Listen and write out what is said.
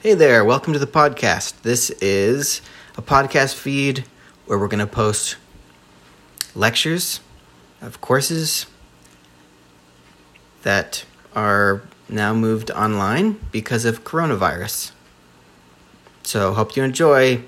Hey there, welcome to the podcast. This is a podcast feed where we're going to post lectures of courses that are now moved online because of coronavirus. So, hope you enjoy.